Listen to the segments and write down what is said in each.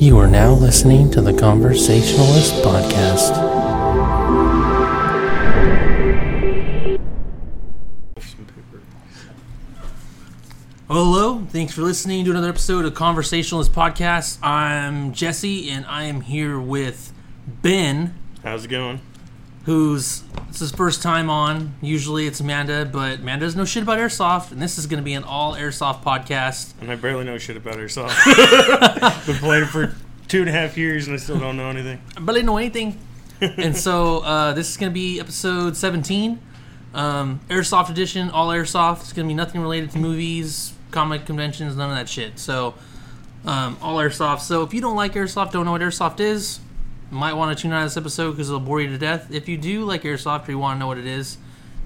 You are now listening to the Conversationalist Podcast. Hello, thanks for listening to another episode of Conversationalist Podcast. I'm Jesse, and I am here with Ben, How's it going? Who's it's his first time on. Usually it's Amanda, but Amanda doesn't know shit about airsoft, and this is going to be an all airsoft podcast. And I barely know shit about airsoft. Been playing for two and a half years and I still don't know anything. I barely know anything. and so uh, this is going to be episode 17, um, Airsoft Edition, all Airsoft. It's going to be nothing related to movies, comic conventions, none of that shit. So um, all Airsoft. So if you don't like Airsoft, don't know what Airsoft is, might want to tune out of this episode because it'll bore you to death. If you do like Airsoft or you want to know what it is,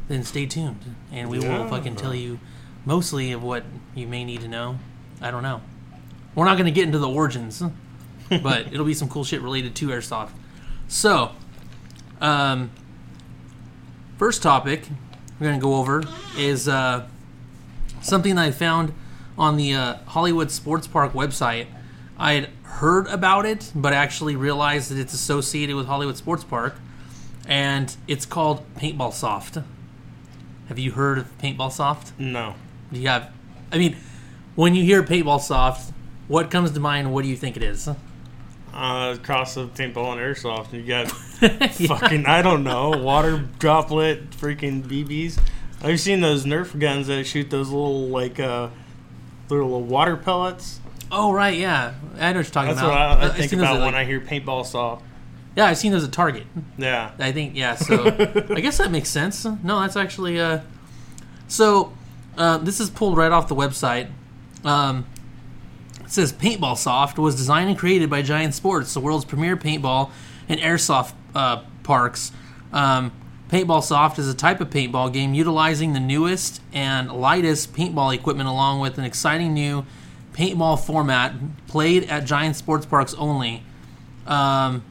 then stay tuned, and we will fucking tell you mostly of what you may need to know. I don't know. We're not going to get into the origins, but it'll be some cool shit related to airsoft. So, um, first topic we're going to go over is uh, something that I found on the uh, Hollywood Sports Park website. I had heard about it, but actually realized that it's associated with Hollywood Sports Park, and it's called Paintball Soft. Have you heard of Paintball Soft? No. Do you have? I mean, when you hear Paintball Soft, what comes to mind? What do you think it is? Uh, cross of paintball and airsoft. You got fucking, I don't know, water droplet freaking BBs. I've seen those Nerf guns that shoot those little, like, uh, little water pellets. Oh right, yeah, I know what you're talking That's about. what I, I I've think seen those about at, when like- I hear paintball soft. Yeah, I've seen those at Target. Yeah. I think yeah. So I guess that makes sense. No, that's actually uh. So uh, this is pulled right off the website. Um, it says Paintball Soft was designed and created by Giant Sports, the world's premier paintball and airsoft uh, parks. Um, paintball Soft is a type of paintball game utilizing the newest and lightest paintball equipment, along with an exciting new paintball format played at Giant Sports Parks only. Um,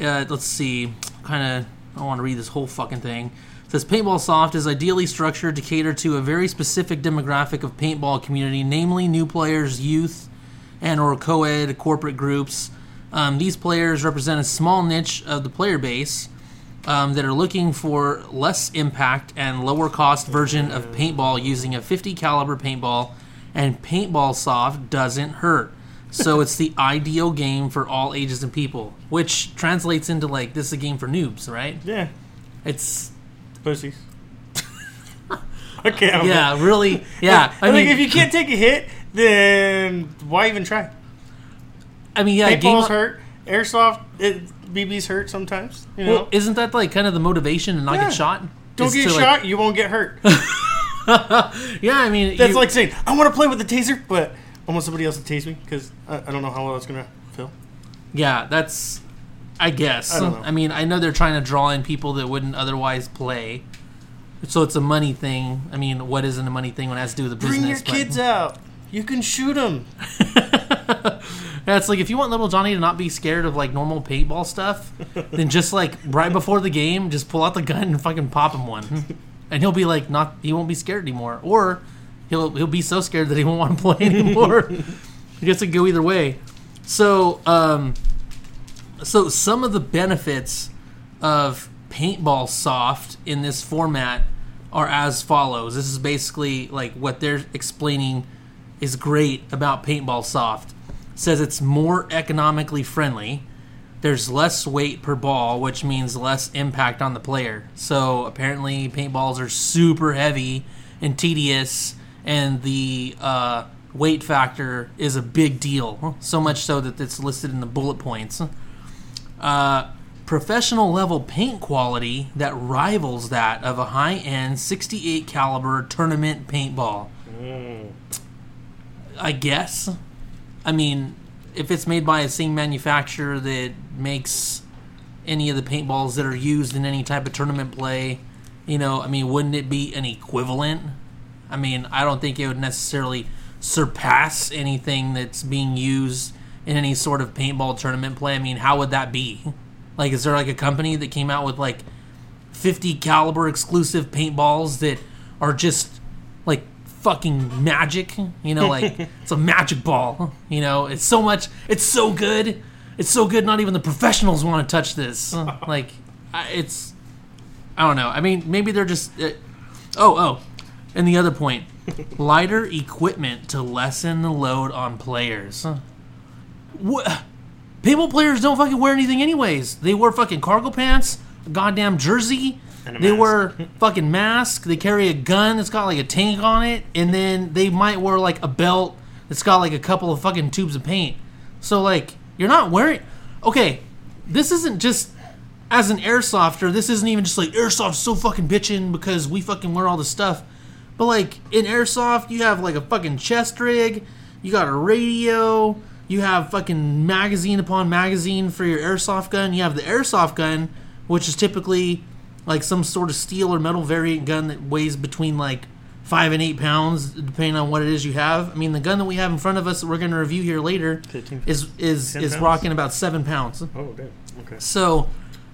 uh, let's see, kind of, I want to read this whole fucking thing. It says Paintball Soft is ideally structured to cater to a very specific demographic of paintball community, namely new players, youth, and or co-ed corporate groups. Um, these players represent a small niche of the player base um, that are looking for less impact and lower cost version of paintball using a 50 caliber paintball, and Paintball Soft doesn't hurt. So it's the ideal game for all ages and people, which translates into like this is a game for noobs, right? Yeah. It's Pussies. okay. I'm yeah, really, yeah. I, I mean, if you can't take a hit, then why even try? I mean, yeah. Paintballs hurt. Airsoft, it, BBs hurt sometimes. You know, Well, isn't that like kind of the motivation to not Yeah. get shot? don't get to, shot, like- you won't get hurt. yeah, I mean, That's you- like saying I want to play with the taser, but I want somebody else to tase me because I, I don't know how well it's gonna feel. Yeah, that's. I guess. I. I mean, I know they're trying to draw in people that wouldn't otherwise play, so it's a money thing. I mean, what isn't a money thing when it has to do with the Bring business? your kids out. You can shoot them. Yeah, it's like if you want little Johnny to not be scared of like normal paintball stuff, then just like right before the game, just pull out the gun and fucking pop him one, and he'll be like not. He won't be scared anymore, or he'll he'll be so scared that he won't want to play anymore. I guess it go either way. So, um, so some of the benefits of paintball soft in this format are as follows. This is basically like what they're explaining is great about paintball soft. It says it's more economically friendly. There's less weight per ball, which means less impact on the player. So apparently, paintballs are super heavy and tedious, and the uh, weight factor is a big deal. So much so that it's listed in the bullet points. Uh, professional level paint quality that rivals that of a high end 68 caliber tournament paintball. I guess. I mean, if it's made by the same manufacturer that makes any of the paintballs that are used in any type of tournament play, you know, I mean, wouldn't it be an equivalent? I mean, I don't think it would necessarily surpass anything that's being used in any sort of paintball tournament play. I mean, how would that be? Like, is there like a company that came out with like 50 caliber exclusive paintballs that are just fucking magic. You know, like it's a magic ball. You know, it's so much. It's so good. It's so good. Not even the professionals want to touch this. Like, it's. I don't know. I mean, maybe they're just. Uh, oh, oh, and the other point: lighter equipment to lessen the load on players. What? Paintball players don't fucking wear anything anyways. They wear fucking cargo pants, a goddamn jersey. They mask. wear fucking mask. They carry a gun that's got like a tank on it, and then they might wear like a belt that's got like a couple of fucking tubes of paint. So like, you're not wearing. Okay, this isn't just as an airsofter. This isn't even just like airsoft's so fucking bitching because we fucking wear all this stuff. But like in airsoft, you have like a fucking chest rig, you got a radio, you have fucking magazine upon magazine for your airsoft gun. You have the airsoft gun, which is typically like some sort of steel or metal variant gun that weighs between like five and eight pounds, depending on what it is you have. I mean, the gun that we have in front of us that we're going to review here later 15, is is is pounds? rocking about seven pounds. Oh, damn. Okay. So,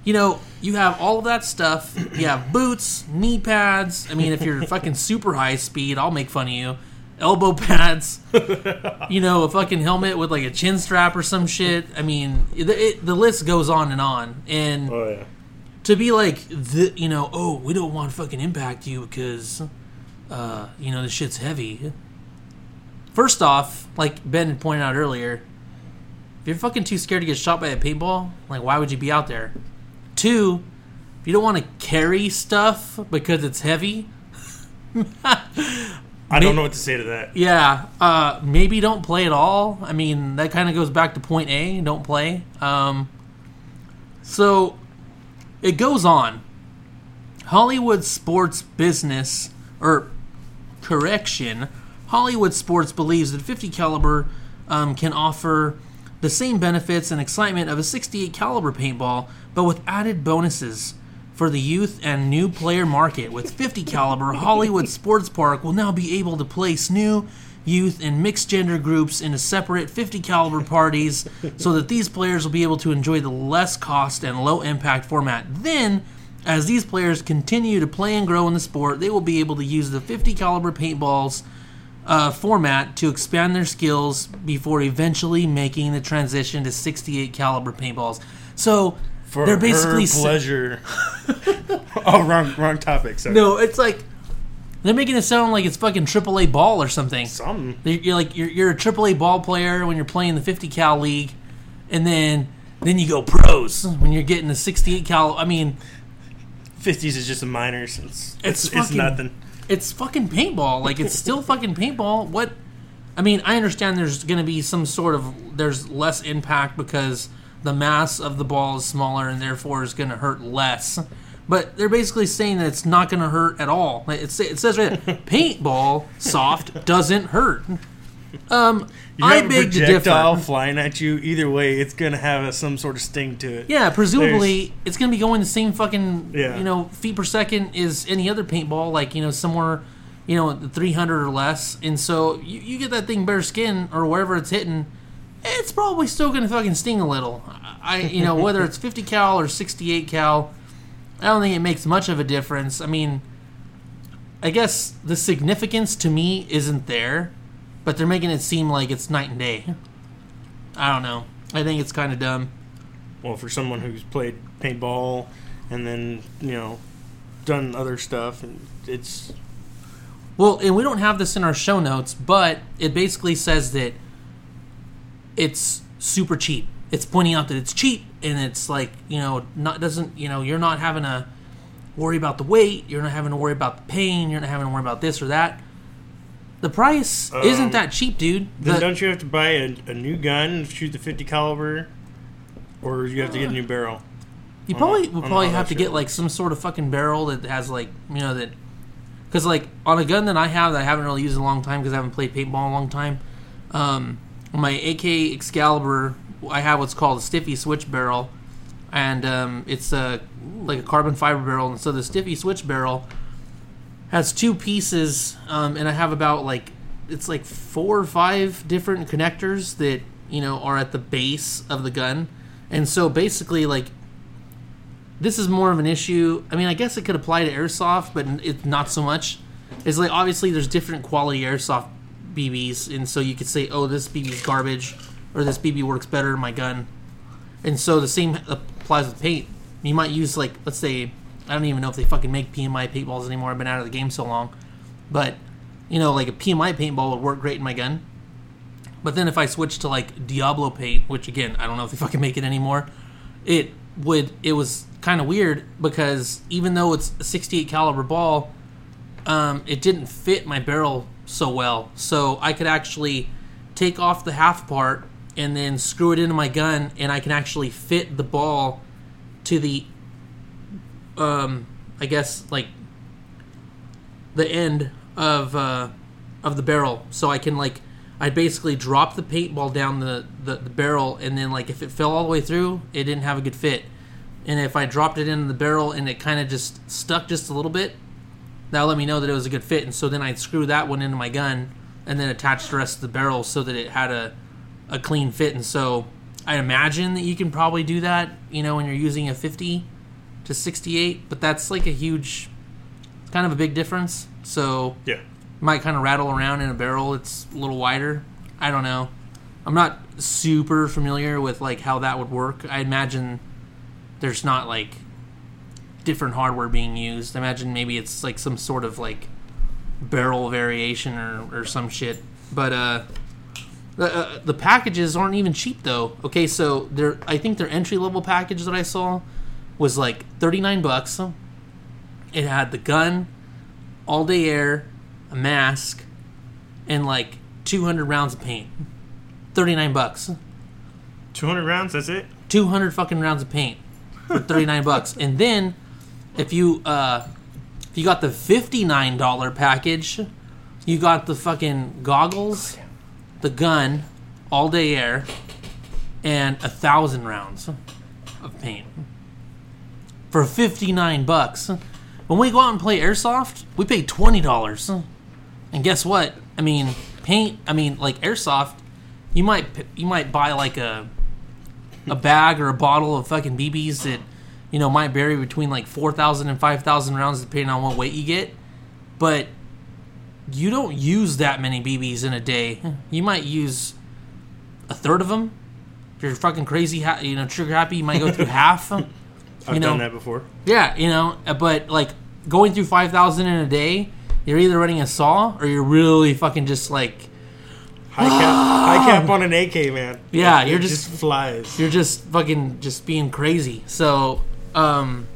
you know, you have all of that stuff. You have boots, knee pads. I mean, if you're fucking super high speed, I'll make fun of you. Elbow pads. you know, a fucking helmet with like a chin strap or some shit. I mean, it, it, the list goes on and on. And Oh yeah. To be like, the, you know, oh, we don't want to fucking impact you because, uh, you know, this shit's heavy. First off, like Ben pointed out earlier, if you're fucking too scared to get shot by a paintball, like why would you be out there? Two, if you don't want to carry stuff because it's heavy, I don't know what to say to that. yeah, uh, maybe don't play at all. I mean, that kind of goes back to point A, don't play. Um, so it goes on. Hollywood sports business, or correction, Hollywood sports believes that 50 caliber um, can offer the same benefits and excitement of a 68 caliber paintball, but with added bonuses for the youth and new player market. With 50 caliber, Hollywood Sports Park will now be able to place new youth and mixed gender groups into separate 50 caliber parties so that these players will be able to enjoy the less cost and low impact format. Then as these players continue to play and grow in the sport, they will be able to use the 50 caliber paintballs uh, format to expand their skills before eventually making the transition to 68 caliber paintballs. So For they're basically her pleasure. oh, wrong, wrong topic. Sorry. no, it's like they're making it sound like it's fucking AAA ball or something. Some. You're you're like you're, you're a AAA ball player when you're playing the 50 cal league, and then then you go pros when you're getting the 68 cal. I mean, 50s is just a minor. It's It's it's, it's fucking- nothing. it's fucking paintball. Like it's still fucking paintball. What? I mean, I understand there's going to be some sort of there's less impact because the mass of the ball is smaller and therefore is going to hurt less. But they're basically saying that it's not going to hurt at all. Like, It's, it says right there, paintball soft doesn't hurt. Um, You I have a beg to projectile differ. flying at you. Either way, it's gonna have a, some sort of sting to it. Yeah, presumably it's going to be going the same fucking Yeah. you know feet per second as any other paintball, like you know somewhere you know 300 or less, and so you, you get that thing bare skin or wherever it's hitting, it's probably still going to fucking sting a little. I you know whether it's 50 cal or 68 cal, I don't think it makes much of a difference. I mean, I guess the significance to me isn't there, but they're making it seem like it's night and day. I don't know. I think it's kind of dumb. Well, for someone who's played paintball and then you know done other stuff, and it's Well, and we don't have this in our show notes, but it basically says that it's super cheap. It's pointing out that it's cheap and it's like, you know, not doesn't, you know, you're not having to worry about the weight, you're not having to worry about the pain, you're not having to worry about this or that. The price isn't Um, that cheap, dude. then The- don't you have to buy a, a new gun and shoot the 50 caliber, or you have to get a new barrel? You probably would probably have to get like some sort of fucking barrel that has like you know that because like on a gun that I have that I haven't really used in a long time because I haven't played paintball in a long time. Um, my AK Excalibur, I have what's called a Stiffi switch barrel, and um, it's a like a carbon fiber barrel, and so the Stiffi switch barrel has two pieces, um, and I have about like it's like four or five different connectors that you know are at the base of the gun, and so basically like this is more of an issue. I mean, I guess it could apply to airsoft, but it's not so much. It's like obviously there's different quality airsoft BBs, and so you could say, oh, this BB's garbage, or this BB works better in my gun, and so the same applies with paint. You might use like let's say I don't even know if they fucking make PMI paintballs anymore. I've been out of the game so long, but you know like a PMI paintball would work great in my gun. But then if I switch to like Diablo paint, which again I don't know if they fucking make it anymore, it would it was kind of weird because even though it's a 68 caliber ball, um, it didn't fit my barrel so well. So I could actually take off the half part and then screw it into my gun, and I can actually fit the ball to the, um, I guess like the end of uh, of the barrel, so I can like I basically drop the paintball down the, the, the barrel, and then like if it fell all the way through, it didn't have a good fit. And if I dropped it in the barrel and it kind of just stuck just a little bit, that let me know that it was a good fit. And so then I'd screw that one into my gun and then attach the rest of the barrel so that it had a, a clean fit. And so I imagine that you can probably do that, you know, when you're using a 50 to 68, but that's like a huge, kind of a big difference. So Yeah. might kind of rattle around in a barrel. It's a little wider. I don't know. I'm not super familiar with like how that would work. I imagine there's not like different hardware being used. I imagine maybe it's like some sort of like barrel variation or, or some shit. But uh uh, the packages aren't even cheap though. Okay, so their I think their entry level package that I saw was like 39 bucks. It had the gun, all day air, a mask, and like 200 rounds of paint. 39 bucks. 200 rounds, that's it? 200 fucking rounds of paint for 39 bucks. And then if you uh if you got the $59 package, you got the fucking goggles, the gun, all day air, and a thousand rounds of paint for 59 bucks. When we go out and play airsoft, we pay $20. And guess what? I mean, paint, I mean like airsoft, you might you might buy like a a bag or a bottle of fucking BBs that you know might vary between like 4,000 and 5,000 rounds depending on what weight you get. But you don't use that many BBs in a day. You might use a third of them. If you're fucking crazy, ha- you know, trigger happy, you might go through half. I've You know- done that before. Yeah, you know, uh, but like going through 5,000 in a day, you're either running a saw or you're really fucking just like High cap, high cap on an AK, man. Yeah, It you're just- flies. you're just fucking just being crazy. So, um,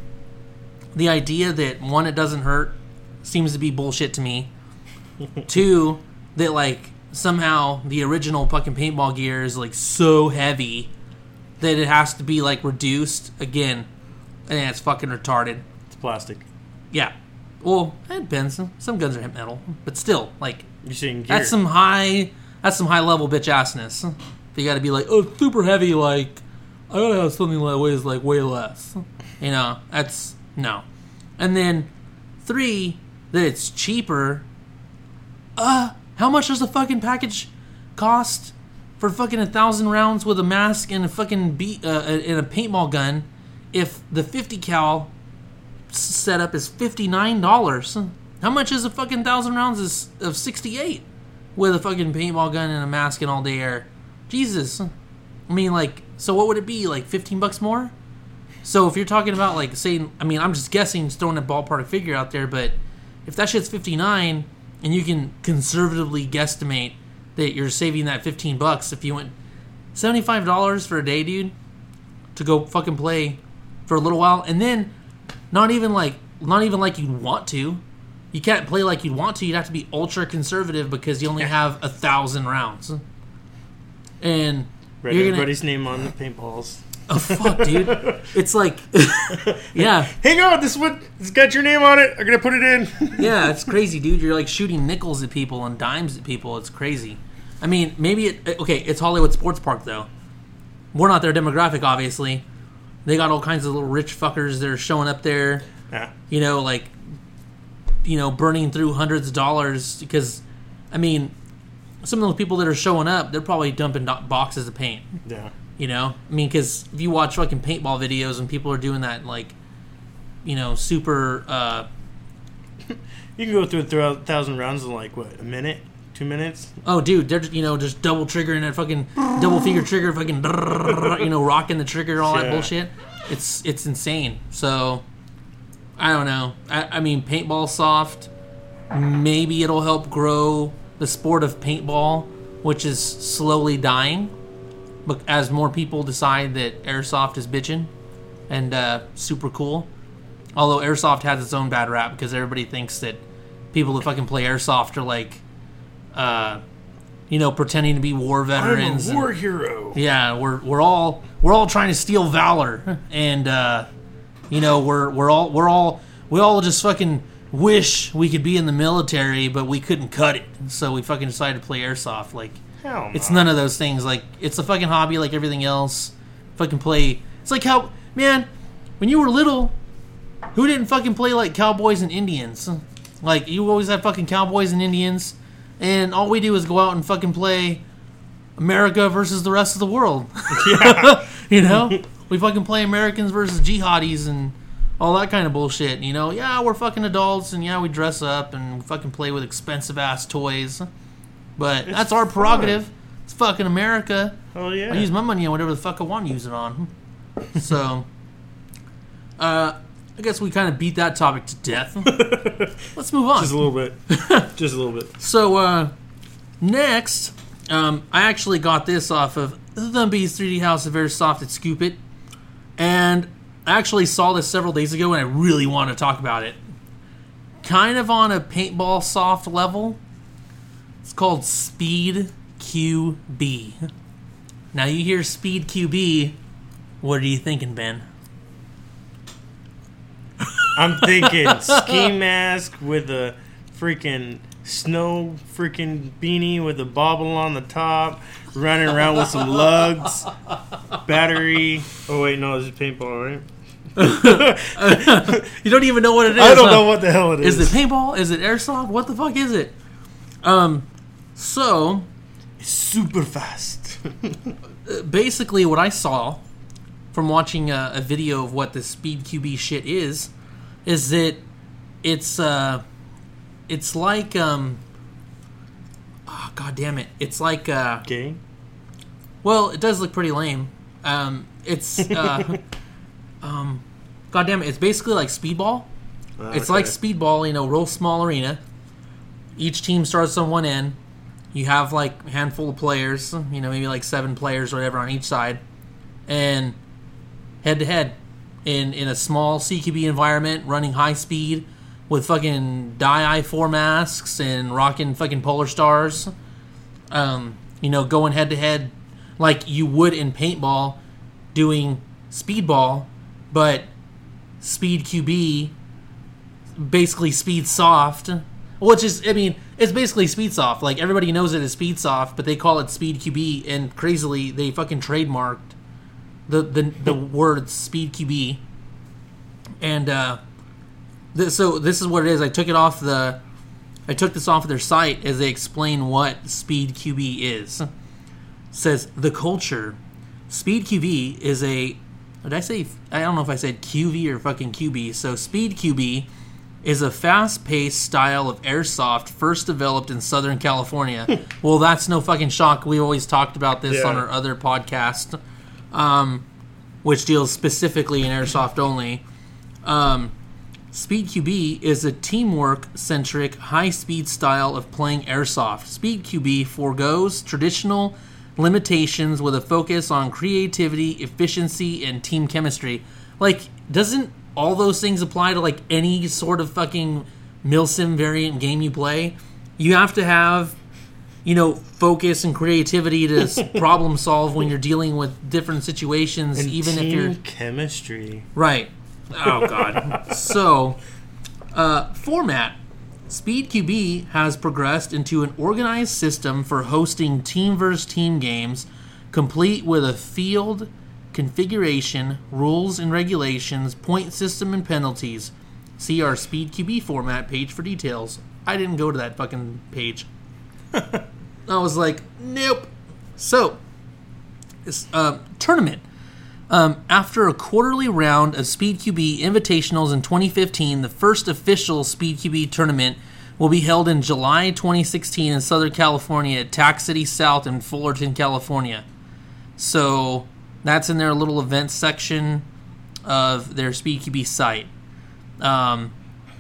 the idea that one, it doesn't hurt seems to be bullshit to me. Two, that like somehow the original fucking paintball gear is like so heavy that it has to be like reduced again. and it's fucking retarded. It's plastic. Yeah. Well, it depends. Some guns are metal, but still, like You're seeing gear. that's some high that's some high level bitch assness. You got to be like, oh, super heavy. Like I gotta have something that weighs like way less. You know, that's no. And then three, that it's cheaper. Uh, how much does the fucking package cost for fucking a thousand rounds with a mask and a fucking beat uh, and a paintball gun? If the fifty cal setup is fifty nine dollars, how much is a fucking thousand rounds of sixty eight with a fucking paintball gun and a mask and all day air? Jesus, I mean, like, so what would it be? Like fifteen bucks more? So if you're talking about like saying, I mean, I'm just guessing, just throwing a ballpark figure out there, but if that shit's 59 and you can conservatively guesstimate that you're saving that 15 bucks if you went $75 for a day, dude, to go fucking play for a little while and then not even like not even like you'd want to. You can't play like you'd want to. You'd have to be ultra conservative because you only have a thousand rounds. And you're gonna- everybody's name on the paintballs. Oh fuck, dude! It's like, yeah, Hang on, this one, it's got your name on it. I'm gonna put it in. yeah, it's crazy, dude. You're like shooting nickels at people and dimes at people. It's crazy. I mean, maybe it. Uh, okay, it's Hollywood Sports Park though. We're not their demographic, obviously. They got all kinds of little rich fuckers that are showing up there. yeah. You know, like, you know, burning through hundreds of dollars because, I mean, some of those people that are showing up, they're probably dumping boxes of paint. Yeah. You know, I mean, because if you watch fucking paintball videos and people are doing that, like, you know, super, uh, You can go through through a thousand rounds in like what a minute, two minutes. Oh, dude, they're just, you know just double triggering that fucking double finger trigger, fucking you know rocking the trigger, all that bullshit. It's it's insane. So I don't know. I, I mean, paintball soft. Maybe it'll help grow the sport of paintball, which is slowly dying. But as more people decide that airsoft is bitching and uh, super cool, although airsoft has its own bad rap because everybody thinks that people that fucking play airsoft are like, uh, you know, pretending to be war veterans. I'm a and- war hero. yeah, we're we're all we're all trying to steal valor, and uh, you know we're we're all we're all we all just fucking wish we could be in the military, but we couldn't cut it, so we fucking decided to play airsoft. Like Hell it's no. none of those things. Like it's a fucking hobby, like everything else. Fucking play. It's like how man, when you were little, who didn't fucking play like cowboys and Indians? Like you always had fucking cowboys and Indians, and all we do is go out and fucking play America versus the rest of the world. you know, we fucking play Americans versus jihadis and all that kind of bullshit. You know, yeah, we're fucking adults, and yeah, we dress up and fucking play with expensive ass toys. But that's our fun. prerogative. It's fucking America. Oh yeah. I use my money on whatever the fuck I want to use it on. So, uh, I guess we kind of beat that topic to death. Let's move on. Just a little bit. Just a little bit. So uh, next, um, I actually got this off of Thumby's 3D House of Airsoft at Scoop It, and I actually saw this several days ago, and I really want to talk about it. Kind of on a paintball soft level. It's called Speed QB. Now you hear Speed QB, what are you thinking, Ben? I'm thinking ski mask with a freaking snow freaking beanie with a bobble on the top, running around with some lugs, battery. Oh wait, no, this is paintball, right? You don't even know what it is. I don't huh? know what the hell it is. Is it paintball? Is it airsoft? What the fuck is it? Um, so super fast? basically, what I saw from watching a, a video of what the Speed QB shit is, is that it's uh, it's like um, oh, god damn it, it's like uh, okay. well, it does look pretty lame. Um, it's uh, um, god damn it, it's basically like speedball. It's like speedball, you know, real small arena. Each team starts on one end. You have like a handful of players, you know, maybe like seven players or whatever on each side, and head to head in in a small CQB environment, running high speed with fucking Dye i four masks and rocking fucking polar stars. Um, you know, going head to head like you would in paintball, doing speedball, but speed QB basically speed soft which is i mean it's basically speed soft like everybody knows it as speed soft but they call it speed qb and crazily they fucking trademarked the the, the word speed qb and uh th- so this is what it is i took it off the i took this off of their site as they explain what speed qb is It says the culture speed qb is a did I say? I don't know if I said QV or fucking QB. So Speed QB is a fast-paced style of airsoft first developed in Southern California. well, that's no fucking shock. We always talked about this Yeah. on our other podcast, um, which deals specifically in airsoft only. Um, Speed QB is a teamwork centric, high speed style of playing airsoft. Speed QB foregoes traditional limitations with a focus on creativity, efficiency, and team chemistry. Like, doesn't all those things apply to like any sort of fucking milsim variant game you play? You have to have you know focus and creativity to problem solve when you're dealing with different situations And even if you're chemistry. Right. Oh god. so, uh, format. Speed QB has progressed into an organized system for hosting team versus team games, complete with a field configuration, rules and regulations, point system, and penalties. See our Speed QB format page for details. I didn't go to that fucking page. I was like, nope. So, this uh, tournament. Um, after a quarterly round of Speed QB Invitationals in 2015, the first official Speed QB tournament will be held in July 2016 in Southern California at Tac City South in Fullerton, California. So that's in their little events section of their Speed QB site. Um,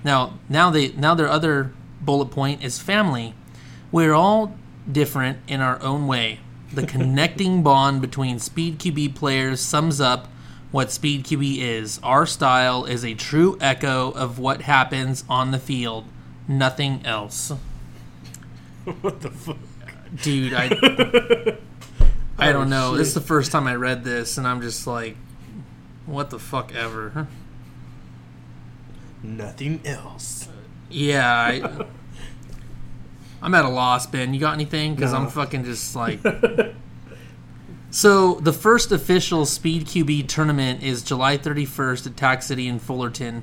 now, now they now their other bullet point is family. We're all different in our own way. The connecting bond between Speed QB players sums up what Speed QB is. Our style is a true echo of what happens on the field, nothing else. what the fuck? Dude, I I don't know. This is the first time I read this and I'm just like what the fuck ever. Nothing else. Yeah, I I'm at a loss, Ben. You got anything? Because I'm fucking just like. so the first official Speed QB tournament is July 31st at Tac City in Fullerton.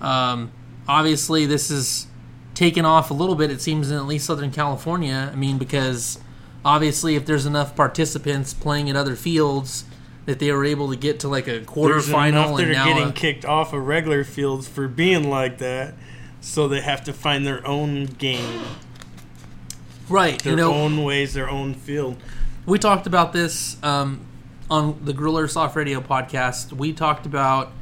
Um, obviously, this is taken off a little bit. It seems in at least Southern California. I mean, because obviously, if there's enough participants playing at other fields, that they were able to get to like a There's quarterfinal that and now getting a- kicked off of regular fields for being like that, so they have to find their own game, right. their You know, own ways, their own field. we talked about this um, on the Griller Soft Radio podcast. We talked about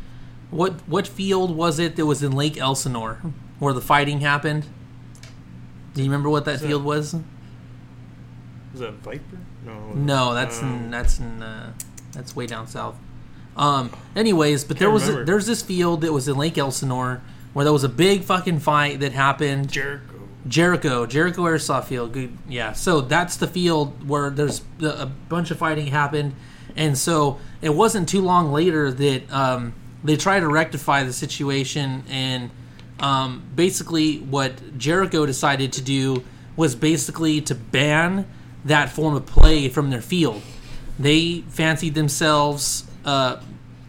what what field was it that was in Lake Elsinore where the fighting happened. Do you remember what that that- field was? Is that Viper? No. No, that's in Um, that's in uh, that's way down south. Um, anyways, but there was a, there's this field that was in Lake Elsinore where there was a big fucking fight that happened. Jericho. Jericho, Jericho Airsoft Field. Good, yeah. So that's the field where there's a a bunch of fighting happened, and so it wasn't too long later that um, they tried to rectify the situation, and um, basically what Jericho decided to do was basically to ban that form of play from their field. They fancied themselves uh,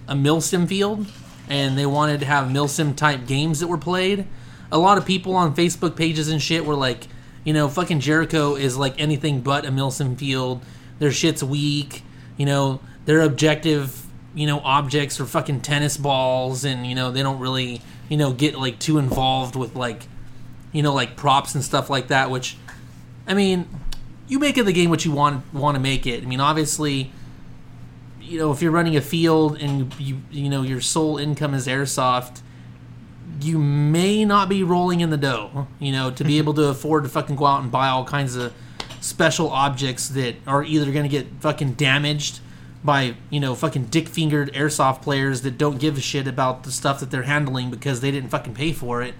a milsim field, and they wanted to have milsim type games that were played. A lot of people on Facebook pages and shit were like, you know, fucking Jericho is like anything but a milsim field. Their shit's weak. You know, their objective, you know, objects are fucking tennis balls, and you know they don't really, you know, get like too involved with like, you know, like props and stuff like that. Which, I mean, you make of the game what you want want to make it. I mean, obviously, you know, if you're running a field and you you know your sole income is airsoft, you may not be rolling in the dough. You know, to be able to afford to fucking go out and buy all kinds of special objects that are either going to get fucking damaged by you know fucking dick fingered airsoft players that don't give a shit about the stuff that they're handling because they didn't fucking pay for it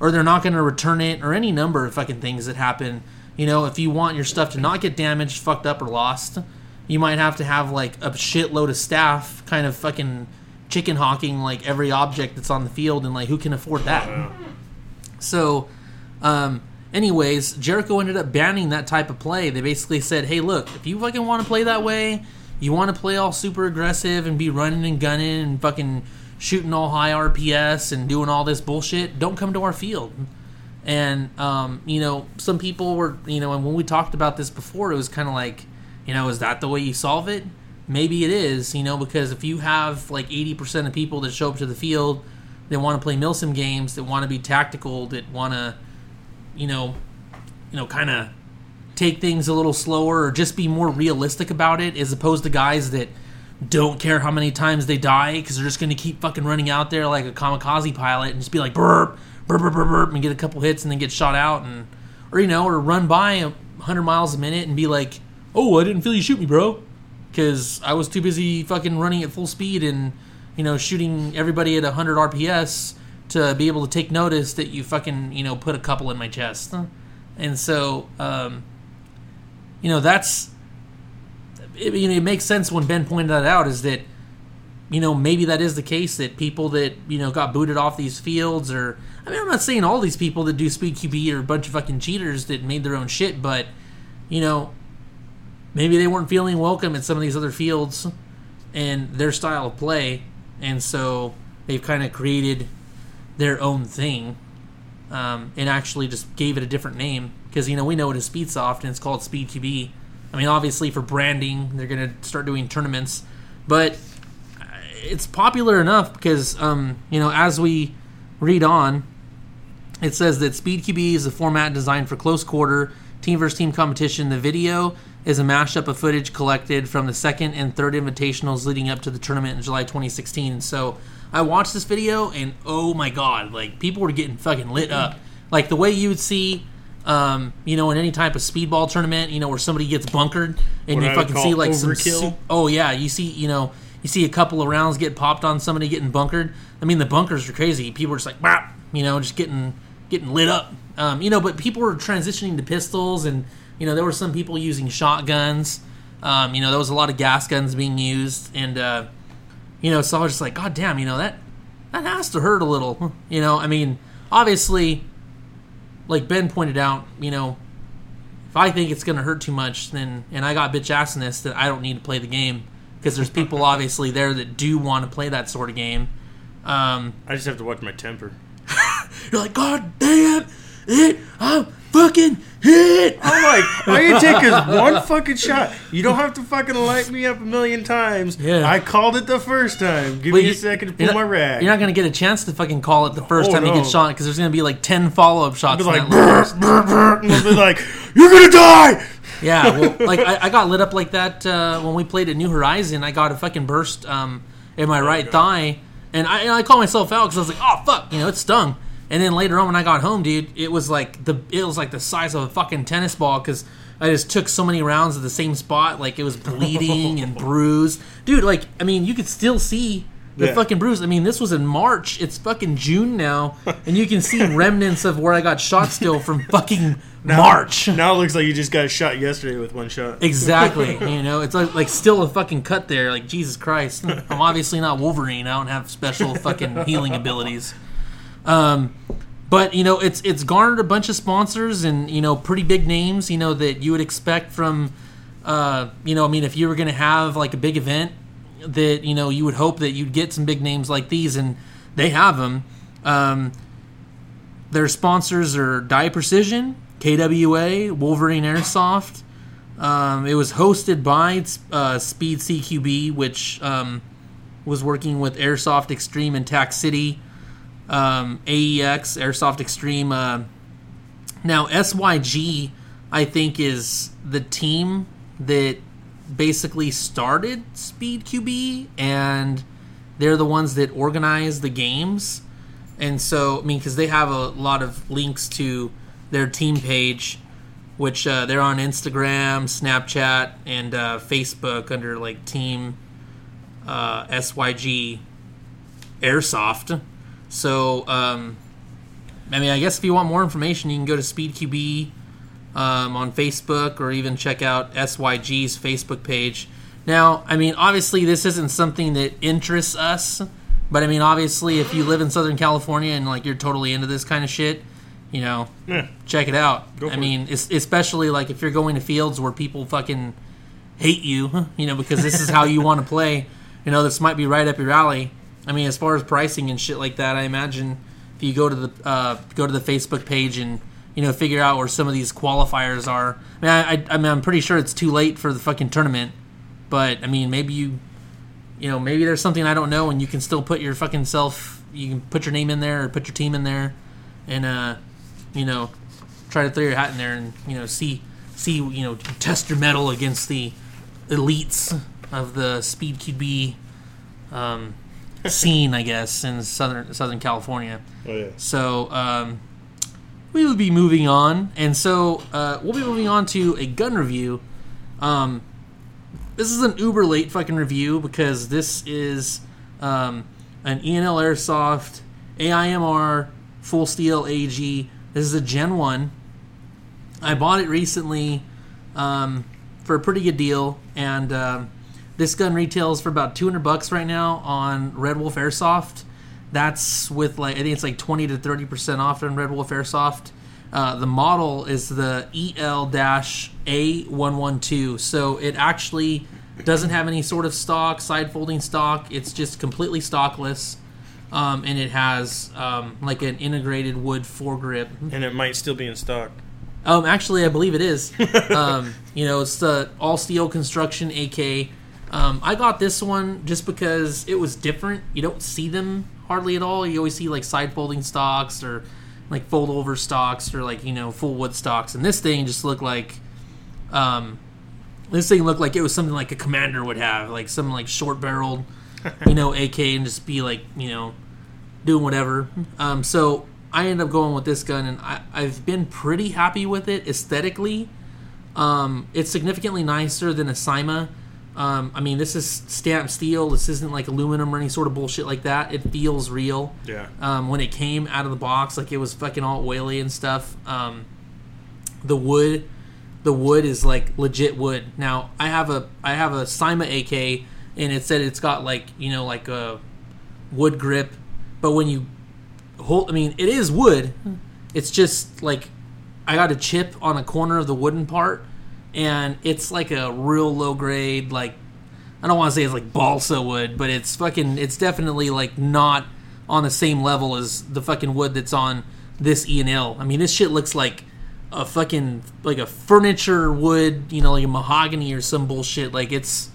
or they're not going to return it or any number of fucking things that happen you know if you want your stuff to not get damaged fucked up or lost you might have to have like a shitload of staff kind of fucking chicken hawking like every object that's on the field and like who can afford that so, um, anyways, Jericho ended up banning that type of play. They basically said, "Hey, look, if you fucking want to play that way, you want to play all super aggressive and be running and gunning and fucking shooting all high RPS and doing all this bullshit, don't come to our field." And um, you know, some people were, you know, and when we talked about this before, it was kind of like, you know, is that the way you solve it? Maybe it is, you know, because if you have like 80% of people that show up to the field that want to play milsim games, that want to be tactical, that want to, you know, you know, kind of take things a little slower or just be more realistic about it, as opposed to guys that don't care how many times they die because they're just going to keep fucking running out there like a kamikaze pilot and just be like burp, burp, burp, burp, burp, and get a couple hits and then get shot out and, or you know, or run by a hundred miles a minute and be like, oh, I didn't feel you shoot me, bro, because I was too busy fucking running at full speed and you know shooting everybody at 100 RPS to be able to take notice that you fucking you know put a couple in my chest, and so um, you know that's it, you know, it makes sense when Ben pointed that out is that you know maybe that is the case that people that you know got booted off these fields or I mean I'm not saying all these people that do speed QB are a bunch of fucking cheaters that made their own shit, but you know maybe they weren't feeling welcome at some of these other fields and their style of play, and so they've kind of created their own thing um, and actually just gave it a different name because you know we know it is Speedsoft and it's called Speed QB. I mean, obviously for branding, they're gonna start doing tournaments, but it's popular enough because um, you know as we read on, it says that Speed QB is a format designed for close quarter team versus team competition. The video is a mashup of footage collected from the second and third invitationals leading up to the tournament in July 2016. So I watched this video and oh my god, like people were getting fucking lit up. Like the way you would see um, you know, in any type of speedball tournament, you know, where somebody gets bunkered and What you I fucking see like some overkill. su- Oh yeah, you see, you know, you see a couple of rounds get popped on somebody getting bunkered. I mean, the bunkers are crazy. People are just like, "Bap," you know, just getting getting lit up. Um, you know, but people were transitioning to pistols, and you know, there were some people using shotguns. Um, you know, there was a lot of gas guns being used, and uh, you know, so I was just like, God damn, you know that that has to hurt a little. You know, I mean, obviously, like Ben pointed out, you know, if I think it's going to hurt too much, then and I got bitch assness that I don't need to play the game because there's people obviously there that do want to play that sort of game. Um, I just have to watch my temper. you're like, God damn it, I'm fucking hit. I'm like, all you take is one fucking shot. You don't have to fucking light me up a million times. Yeah. I called it the first time. Give me a second to pull not- my rag. You're not going to get a chance to fucking call it the first Oh, time you get shot because there's going to be like 10 follow up shots. I'll be like, and I'll be like, you're gonna die. Yeah, well, like I, I got lit up like that uh, when we played at New Horizon. I got a fucking burst um, in my right thigh, and I, and I called myself out because I was like, "Oh fuck," you know, it stung. And then later on, when I got home, dude, it was like the it was like the size of a fucking tennis ball because I just took so many rounds at the same spot. Like it was bleeding and bruised, dude. Like I mean, you could still see the Yeah. fucking bruise. I mean, this was in March. It's fucking June now, and you can see remnants of where I got shot still from fucking March. Now it looks like you just got shot yesterday with one shot. Exactly. you know, it's like like still a fucking cut there. Like Jesus Christ, I'm obviously not Wolverine. I don't have special fucking healing abilities. Um, but you know, it's it's garnered a bunch of sponsors and you know pretty big names. You know that you would expect from. Uh, you know, I mean, if you were going to have like a big event, that you know you would hope that you'd get some big names like these, and they have them. Um, their sponsors are Dye Precision, KWA, Wolverine Airsoft. Um, it was hosted by uh, Speed CQB, which um, was working with Airsoft Extreme and Tac City, um, AEX, Airsoft Extreme. Uh, now, SYG, I think, is the team that basically started Speed QB, and they're the ones that organize the games. And so, I mean, because they have a lot of links to their team page, which uh, they're on Instagram, Snapchat, and uh, Facebook under like Team uh, SYG Airsoft. So, um, I mean, I guess if you want more information, you can go to SpeedQB um, on Facebook or even check out SYG's Facebook page. Now, I mean, obviously, this isn't something that interests us, but I mean, obviously, if you live in Southern California and like you're totally into this kind of shit, you know, Yeah. check it out. Go I mean, es- especially like if you're going to fields where people fucking hate you, you know, because this is how you want to play. You know, this might be right up your alley. I mean, as far as pricing and shit like that, I imagine if you go to the uh, go to the Facebook page and you know figure out where some of these qualifiers are. I mean, I, I, I mean, I'm pretty sure it's too late for the fucking tournament, but I mean, maybe you, you know, maybe there's something I don't know, and you can still put your fucking self, you can put your name in there or put your team in there, and uh, you know, try to throw your hat in there and you know see see you know test your metal against the elites of the speed QB um, scene, I guess, in southern Southern California. Oh yeah. So um, we will be moving on, and so uh, we'll be moving on to a gun review. Um, this is an uber late fucking review because this is um, an E&L Airsoft AIMR full steel AG. This is a Gen One. I bought it recently um, for a pretty good deal, and um, this gun retails for about 200 bucks right now on Red Wolf Airsoft. That's with like I think it's like 20 to 30 percent off on Red Wolf Airsoft. Uh, the model is the E EL-A112, so it actually doesn't have any sort of stock, side folding stock. It's just completely stockless, um, and it has um, like an integrated wood foregrip. And it might still be in stock. Um, actually, I believe it is. um, you know, it's the all steel construction AK. Um, I got this one just because it was different. You don't see them hardly at all. You always see like side folding stocks or like fold over stocks or like you know full wood stocks, and this thing just looked like, um, this thing looked like it was something like a commander would have, like some like short barreled, you know, AK, and just be like you know, doing whatever. Um, so I ended up going with this gun, and I, I've been pretty happy with it aesthetically. Um, it's significantly nicer than a Cyma. Um, I mean, this is stamped steel. This isn't like aluminum or any sort of bullshit like that. It feels real. Yeah. Um, when it came out of the box, like it was fucking all oily and stuff. Um, the wood, the wood is like legit wood. Now I have a I have a CYMA AK, and it said it's got like you know like a wood grip, but when you hold, I mean, it is wood. It's just like I got a chip on a corner of the wooden part, and it's like a real low grade. Like I don't want to say it's like balsa wood, but it's fucking. It's definitely like not on the same level as the fucking wood that's on this E and L. I mean, this shit looks like a fucking like a furniture wood, you know, like a mahogany or some bullshit. Like it's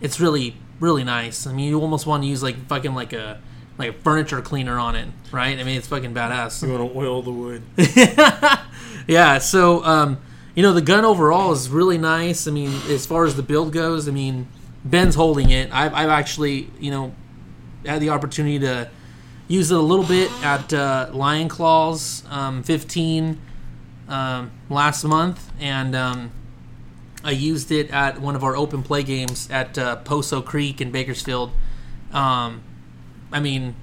it's really really nice. I mean, you almost want to use like fucking like a like a furniture cleaner on it, right? I mean, it's fucking badass. You want to oil the wood. yeah, so um, you know the gun overall is really nice. I mean, as far as the build goes, I mean Ben's holding it. I've, I've actually you know had the opportunity to use it a little bit at uh, Lion Claws um, 15 um, last month, and um, I used it at one of our open play games at uh, Poso Creek in Bakersfield. Um, I mean,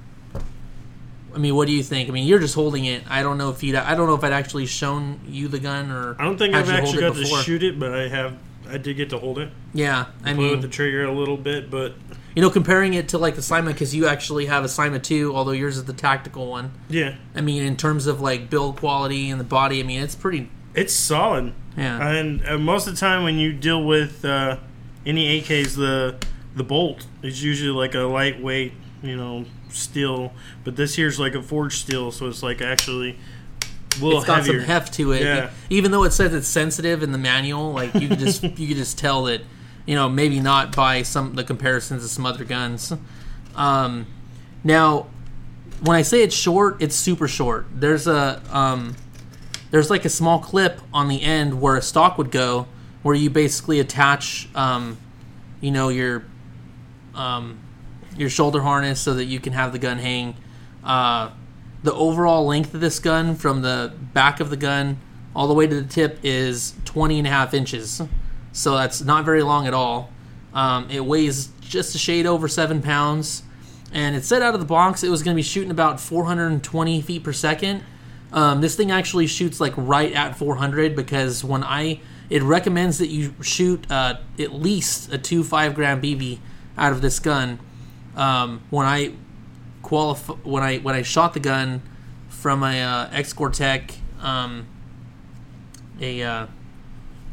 I mean, what do you think? I mean, you're just holding it. I don't know if you. I don't know if I'd actually shown you the gun or. I don't think I've actually got before. to shoot it, but I have. I did get to hold it. Yeah, I Play with the trigger a little bit, but you know, comparing it to like the Simon because you actually have a Simon two, although yours is the tactical one. yeah, I mean, in terms of like build quality and the body, I mean, it's pretty. it's solid. Yeah. And uh, most of the time, when you deal with uh, any AKs, the the bolt is usually like a lightweight, you know, steel. But this here's like a forged steel, so it's like actually a little it's got heavier. some heft to it. Yeah. Even though it says it's sensitive in the manual, like you could just you could just tell that, you know, maybe not by some the comparisons of some other guns. Um, now, when I say it's short, it's super short. There's a um, there's like a small clip on the end where a stock would go, where you basically attach, um, you know, your um, your shoulder harness so that you can have the gun hang. Uh, the overall length of this gun from the back of the gun all the way to the tip is 20 and a half inches. So that's not very long at all. Um, it weighs just a shade over seven pounds. And it said out of the box it was going to be shooting about 420 feet per second. Um, this thing actually shoots like right at 400 because when I it recommends that you shoot uh, at least a two five gram BB out of this gun. Um, when I qualify when I when I shot the gun from a uh, Cortec, um, a uh,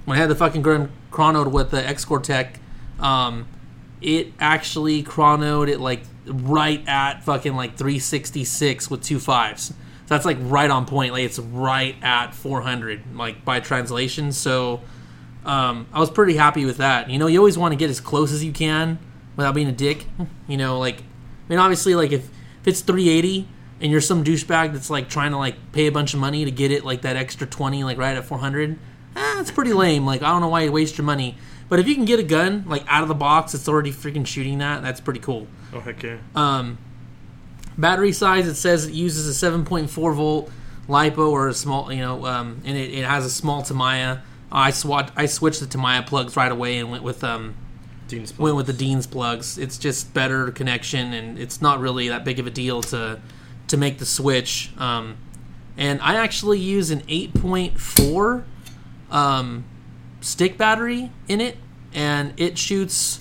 when I had the fucking gun chronoed with the Xcortech, um, it actually chronoed it like right at fucking like 366 with two fives. So that's like right on point. Like it's right at 400, like by translation. So um, I was pretty happy with that. You know, you always want to get as close as you can without being a dick. You know, like I mean, obviously, like if if it's 380 and you're some douchebag that's like trying to like pay a bunch of money to get it like that extra 20 like right at 400, ah, that's pretty lame. Like I don't know why you waste your money. But if you can get a gun like out of the box, it's already freaking shooting that. That's pretty cool. oh heck yeah! Um, battery size it says it uses a 7.4 volt lipo or a small, you know, um, and it, it has a small Tamiya. I swat I switched the Tamiya plugs right away and went with um went with the Dean's plugs. It's just better connection, and it's not really that big of a deal to to make the switch. Um, and I actually use an 8.4 um, stick battery in it, and it shoots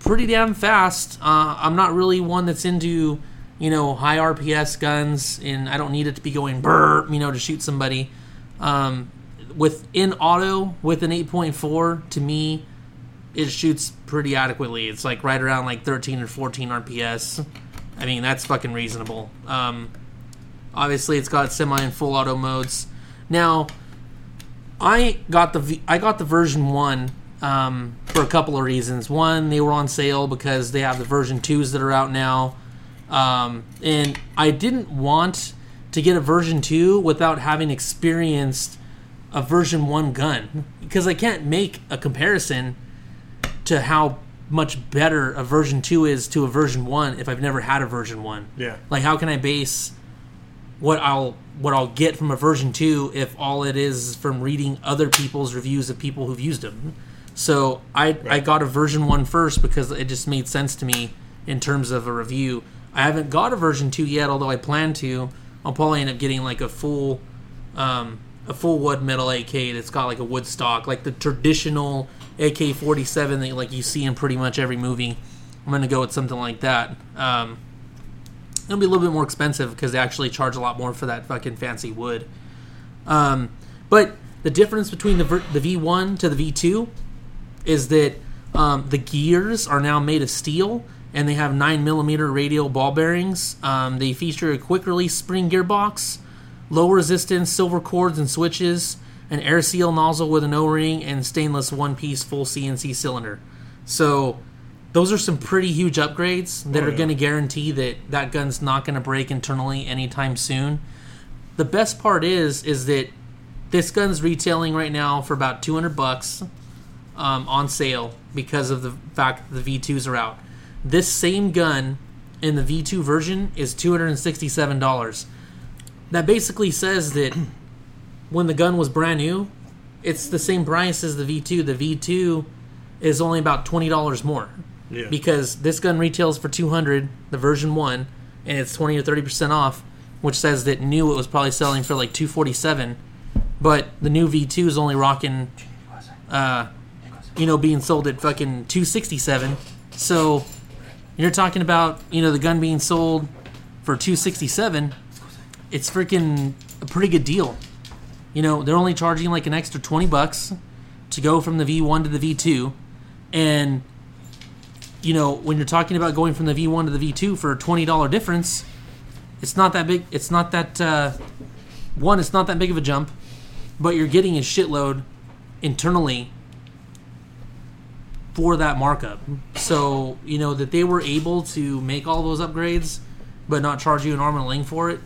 pretty damn fast. Uh, I'm not really one that's into you know high RPS guns, and I don't need it to be going brr, you know, to shoot somebody. Um, with in auto with an 8.4, to me, it shoots pretty adequately. It's like right around like 13 or 14 RPS. I mean, that's fucking reasonable. Um, obviously, it's got semi and full auto modes. Now, I got the v- I got the version one um, for a couple of reasons. One, they were on sale because they have the version twos that are out now, um, and I didn't want to get a version two without having experienced a version one gun because I can't make a comparison to how much better a version 2 is to a version 1 if I've never had a version 1. Yeah. Like how can I base what I'll what I'll get from a version 2 if all it is from reading other people's reviews of people who've used them. So I I got a version 1 first because it just made sense to me in terms of a review. I haven't got a version 2 yet although I plan to. I'll probably end up getting like a full um, a full wood metal AK that's got like a wood stock, like the traditional AK forty seven that like you see in pretty much every movie. I'm gonna go with something like that. Um, it'll be a little bit more expensive because they actually charge a lot more for that fucking fancy wood. Um, but the difference between the the V1 to the V2 is that um, the gears are now made of steel and they have nine millimeter radial ball bearings. Um, they feature a quick release spring gearbox, low resistance silver cords and switches, an air seal nozzle with an O-ring, and stainless one-piece full CNC cylinder. So those are some pretty huge upgrades that Oh, are yeah. going to guarantee that that gun's not going to break internally anytime soon. The best part is is that this gun's retailing right now for about 200 bucks um, on sale because of the fact that the V2s are out. This same gun in the V2 version is $267. That basically says that when the gun was brand new, it's the same price as the V2. The V2 is only about $20 more Yeah. because this gun retails for 200 the version 1 and it's 20 or 30% off which says that new it was probably selling for like 247 but the new v2 is only rocking uh you know being sold at fucking 267 so you're talking about you know the gun being sold for 267 it's freaking a pretty good deal you know they're only charging like an extra 20 bucks to go from the v1 to the v2 and you know, when you're talking about going from the V1 to the V2 for a twenty dollar difference, it's not that big. It's not that uh, one. It's not that big of a jump, but you're getting a shitload internally for that markup. So you know that they were able to make all those upgrades, but not charge you an arm and a leg for it.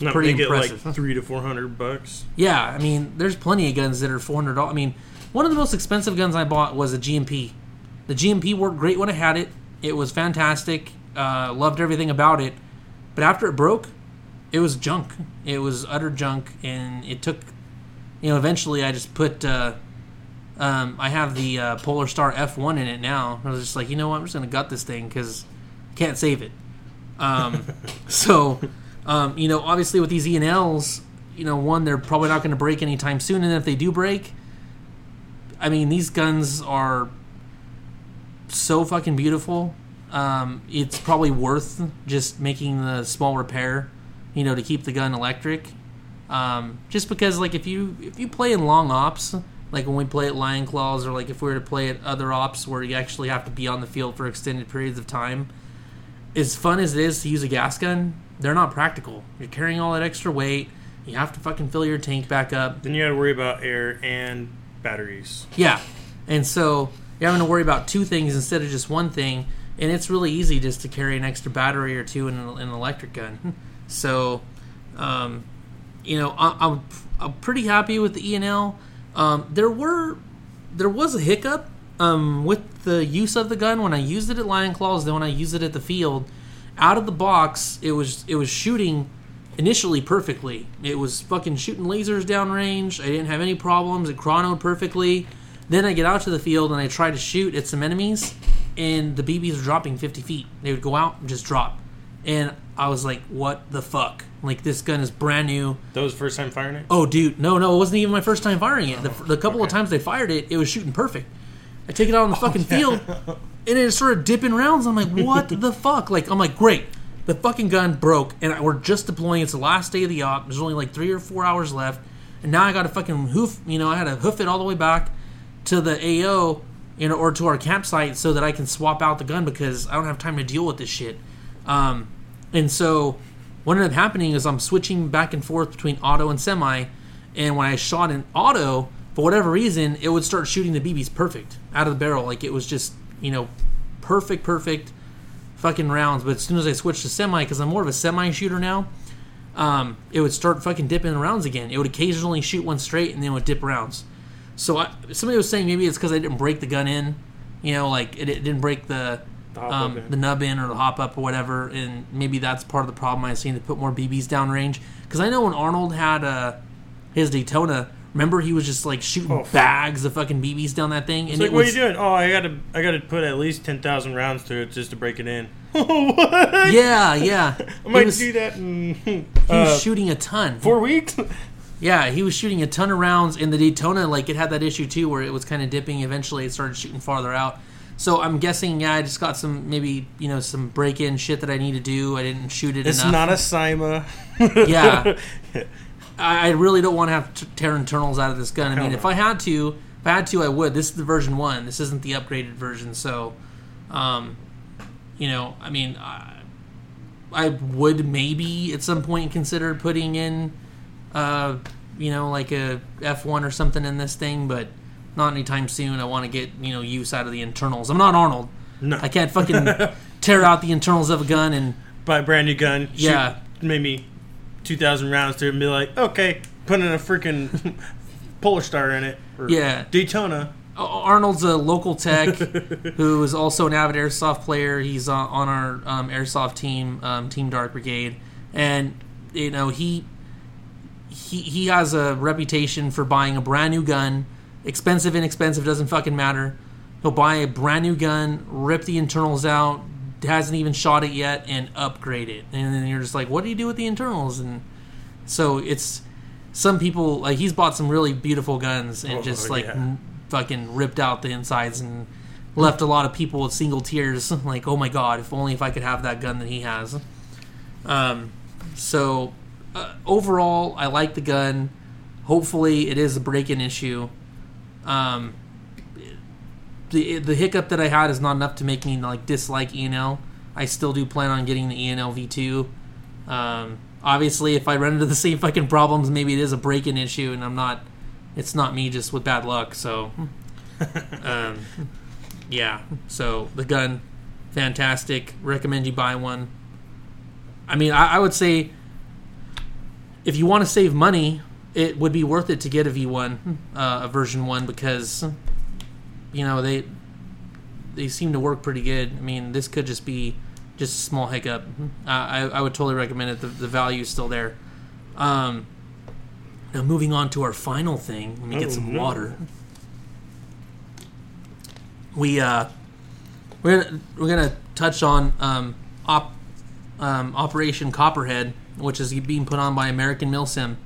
Not pretty make impressive. like three to four hundred bucks. Yeah, I mean, there's plenty of guns that are four hundred. I mean, one of the most expensive guns I bought was a GMP. The GMP worked great when I had it. It was fantastic. Uh, loved everything about it. But after it broke, it was junk. It was utter junk, and it took. You know, eventually I just put. Uh, um, I have the uh, Polar Star F1 in it now. I was just like, you know what? I'm just gonna gut this thing because can't save it. Um, so, um, you know, obviously with these E&Ls, you know, one they're probably not going to break anytime soon, and if they do break, I mean, these guns are so fucking beautiful. Um, it's probably worth just making the small repair, you know, to keep the gun electric. Um, just because, like, if you if you play in long ops, like when we play at Lion Claws, or like if we were to play at other ops where you actually have to be on the field for extended periods of time, as fun as it is to use a gas gun, they're not practical. You're carrying all that extra weight. You have to fucking fill your tank back up. Then you got to worry about air and batteries. Yeah. And so you're having to worry about two things instead of just one thing. And it's really easy just to carry an extra battery or two in an, an electric gun. So, um, you know, I, I'm, I'm pretty happy with the E&L. Um, there were there was a hiccup um, with the use of the gun when I used it at Lion Claws. Then when I used it at the field, out of the box, it was it was shooting initially perfectly. It was fucking shooting lasers downrange. I didn't have any problems. It chronoed perfectly. Then I get out to the field and I try to shoot at some enemies, and the BBs are dropping 50 feet. They would go out and just drop. And I was like, what the fuck? Like, this gun is brand new. That was first time firing it. Oh, dude, no, no, it wasn't even my first time firing it. The, oh, the couple of times they fired it, it was shooting perfect. I take it out on the oh, fucking field, and it started dipping rounds. I'm like, what the fuck? Like, I'm like, great. The fucking gun broke, and I- we're just deploying. It's the last day of the op. There's only like three or four hours left, and now I got to fucking hoof. You know, I had to hoof it all the way back to the AO, you know, or to our campsite so that I can swap out the gun because I don't have time to deal with this shit. Um, and so what ended up happening is I'm switching back and forth between auto and semi. And when I shot in auto, for whatever reason, it would start shooting the BBs perfect out of the barrel. Like it was just, you know, perfect, perfect fucking rounds. But as soon as I switched to semi, because I'm more of a semi shooter now, um, it would start fucking dipping in rounds again. It would occasionally shoot one straight and then it would dip rounds. So I, somebody was saying maybe it's because I didn't break the gun in, you know, like it, it didn't break the The um, the nub in or the hop up or whatever, and maybe that's part of the problem I've seen to put more BBs downrange. Because I know when Arnold had uh, his Daytona, remember he was just like shooting Oh. bags of fucking BBs down that thing, and It's like, it what are you doing? Oh, I gotta, I gotta put at least ten thousand rounds through it just to break it in. what? yeah, yeah. I he might was, do that in he uh, was shooting a ton. four weeks. Yeah, he was shooting a ton of rounds in the Daytona. Like it had that issue too, where it was kind of dipping. Eventually, it started shooting farther out. So I'm guessing, yeah, I just got some maybe you know some break in shit that I need to do. I didn't shoot it It's enough. not a CYMA. Yeah. I, I really don't want to have to tear internals out of this gun. I mean, if. I had to, if I had to, I would. This is the version one. This isn't the upgraded version. So, um, you know, I mean, I, I would maybe at some point consider putting in, uh, you know, like a F one or something in this thing, but not anytime soon. I want to get you know use out of the internals. I'm not Arnold. No. I can't fucking tear out the internals of a gun and Buy a brand new gun. Yeah. Maybe two thousand rounds to it and be like, okay, put in a freaking Polar Star in it. Or Yeah. Daytona. Arnold's a local tech who is also an avid airsoft player. He's on, on our um, airsoft team, um, Team Dark Brigade, and you know he he he has a reputation for buying a brand new gun, expensive, inexpensive doesn't fucking matter. He'll buy a brand new gun, rip the internals out, hasn't even shot it yet, and upgrade it. And then you're just like, what do you do with the internals? And so it's some people like he's bought some really beautiful guns and Oh, just like yeah. m- fucking ripped out the insides and left a lot of people with single tears like oh my god if only if i could have that gun that he has um, so uh, overall i like the gun hopefully it is a break-in issue um, the, the hiccup that i had is not enough to make me like dislike E&L i still do plan on getting the E&L v2 um, obviously, if I run into the same fucking problems, maybe it is a break-in issue, and I'm not. It's not me just with bad luck. So, um, yeah. So the gun, fantastic. Recommend you buy one. I mean, I, I would say if you want to save money, it would be worth it to get a V1, uh, a version one, because you know they they seem to work pretty good. I mean, this could just be just a small hiccup. Uh, I, I would totally recommend it. The, the value is still there. Um, now, moving on to our final thing. Let me get Oh, some no. water. We uh, we're gonna, we're gonna touch on um, op, um, Operation Copperhead, which is being put on by American Milsim,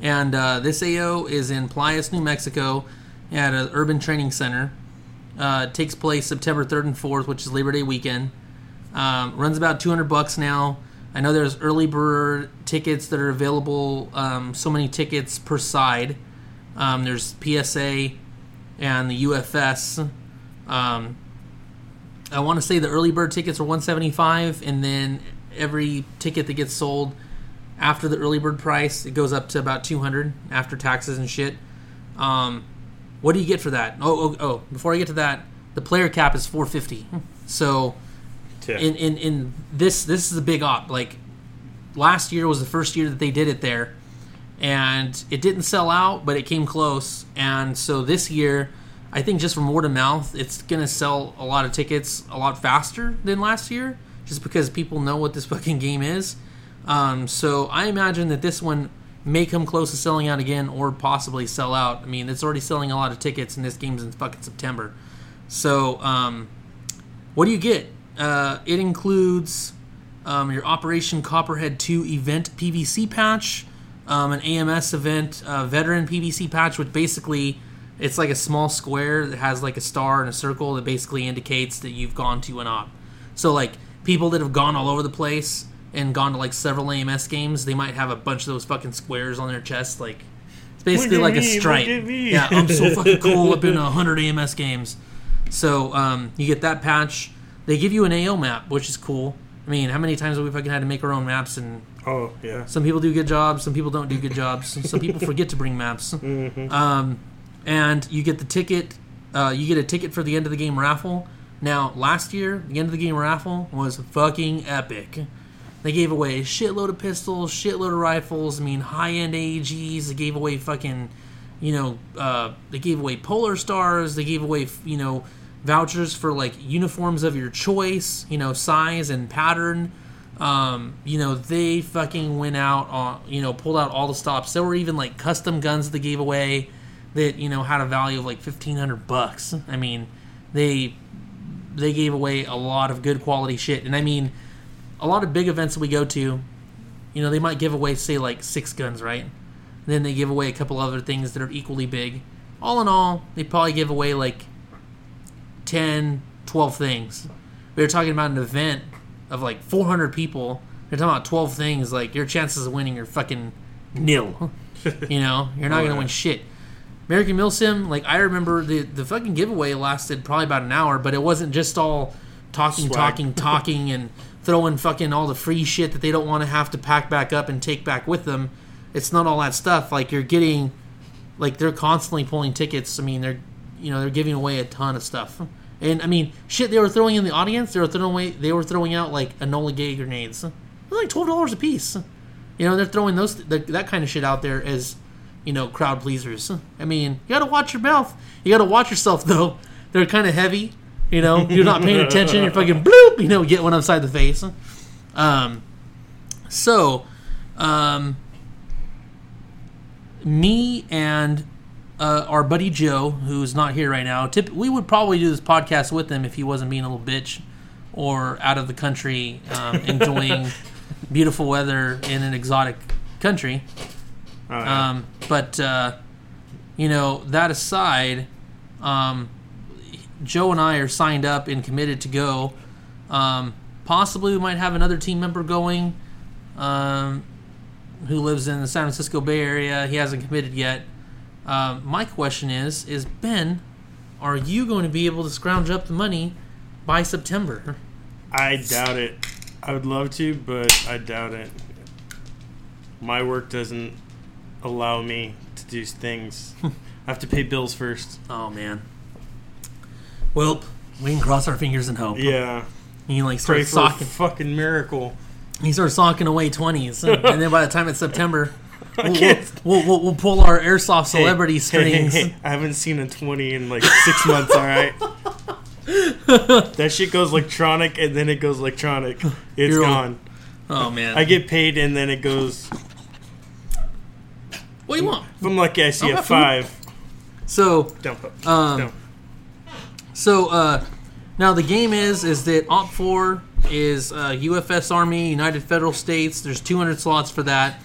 and uh, this AO is in Playas, New Mexico, at an urban training center. Uh, takes place September 3rd and 4th, which is Labor Day weekend. Um, runs about 200 bucks now. I know there's early bird tickets that are available. Um, so many tickets per side. Um, there's PSA and the UFS. Um, I want to say the early bird tickets are 175, and then every ticket that gets sold after the early bird price, it goes up to about 200 after taxes and shit. Um, what do you get for that? Oh, oh, oh! Before I get to that, the player cap is 450. So Yeah. in, in in this this is a big op. Like last year was the first year that they did it there, and it didn't sell out, but it came close. And so this year, I think just from word of mouth, it's gonna sell a lot of tickets a lot faster than last year, just because people know what this fucking game is. Um, so I imagine that this one may come close to selling out again, or possibly sell out. I mean, it's already selling a lot of tickets, and this game's in fucking September. So, um, what do you get? Uh, it includes um, your Operation Copperhead 2 event PVC patch, um, an AMS event uh, veteran PVC patch, which basically it's like a small square that has like a star and a circle that basically indicates that you've gone to an op. So like people that have gone all over the place and gone to like several AMS games, they might have a bunch of those fucking squares on their chest. Like it's basically like at a stripe. Yeah, I'm so fucking cool. I've been to 100 AMS games. So um, you get that patch. They give you an AO map, which is cool. I mean, how many times have we fucking had to make our own maps? And oh yeah. some people do good jobs, some people don't do good jobs. Some people forget to bring maps. Um, and you get the ticket. Uh, you get a ticket for the end of the game raffle. Now, last year, the end of the game raffle was fucking epic. They gave away a shitload of pistols, shitload of rifles. I mean, high end AGs. They gave away fucking, you know, uh, they gave away Polar Stars. They gave away, you know, vouchers for like uniforms of your choice, you know, size and pattern. Um, you know, they fucking went out on, you know, pulled out all the stops. There were even like custom guns they gave away that you know had a value of like fifteen hundred bucks. I mean, they they gave away a lot of good quality shit, and I mean, a lot of big events that we go to, you know, they might give away say like six guns, right? Then they give away a couple other things that are equally big. All in all, they probably give away like 10, 12 things. We were talking about an event of like 400 people. They're talking about 12 things. Like your chances of winning are fucking nil. you know, you're not Oh, gonna yeah. win shit. American Milsim, like I remember the the fucking giveaway lasted probably about an hour, but it wasn't just all talking, Swag. talking, talking, and throwing fucking all the free shit that they don't want to have to pack back up and take back with them. It's not all that stuff. Like you're getting, like they're constantly pulling tickets. I mean, they're, you know, they're giving away a ton of stuff. And I mean, shit, they were throwing in the audience. They were throwing away. They were throwing out like Enola Gaye grenades. They're like twelve dollars a piece. You know, they're throwing those that, that kind of shit out there as, you know, crowd pleasers. I mean, you got to watch your mouth. You got to watch yourself though. They're kind of heavy. You know, you're not paying attention. You're fucking bloop. You know, get one upside the face. Um, so, um, me and uh, our buddy Joe, who's not here right now, tip, we would probably do this podcast with him if he wasn't being a little bitch or out of the country um, enjoying beautiful weather in an exotic country. Oh, yeah. Um, but uh, you know that aside, um, Joe and I are signed up and committed to go. Um, possibly we might have another team member going, um, who lives in the San Francisco Bay Area. He hasn't committed yet. Um, my question is: Is Ben, are you going to be able to scrounge up the money by September? I doubt it. I would love to, but I doubt it. My work doesn't allow me to do things. I have to pay bills first. Oh man. Well, we can cross our fingers and hope. Yeah. You can like Pray start for a socking. fucking miracle. He starts socking away twenties, and then by the time it's September, we'll, we'll, we'll, we'll, pull our airsoft celebrity Hey, strings. Hey, hey, I haven't seen a 20 in like six months, alright? that shit goes electronic and then it goes electronic. It's You're all- gone. Oh man, I get paid and then it goes. what do you want? If I'm lucky, I see a five. So, Don't put. um, no. So uh, now the game is is that Op Four is uh, UFS Army United Federal States. There's 200 slots for that.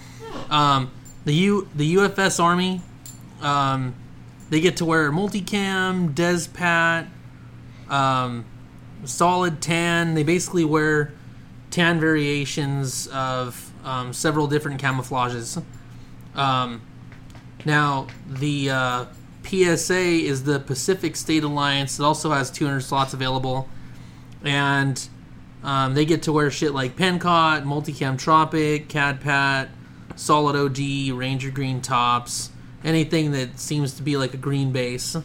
Um, the U the UFS Army, um, they get to wear multicam, DesPat, um, solid tan. They basically wear tan variations of um, several different camouflages. Um, now, the uh, PSA is the Pacific State Alliance. It also has 200 slots available. And um, they get to wear shit like Pencot, Multicam Tropic, CADPAT, Solid OG, Ranger Green tops, anything that seems to be like a green base.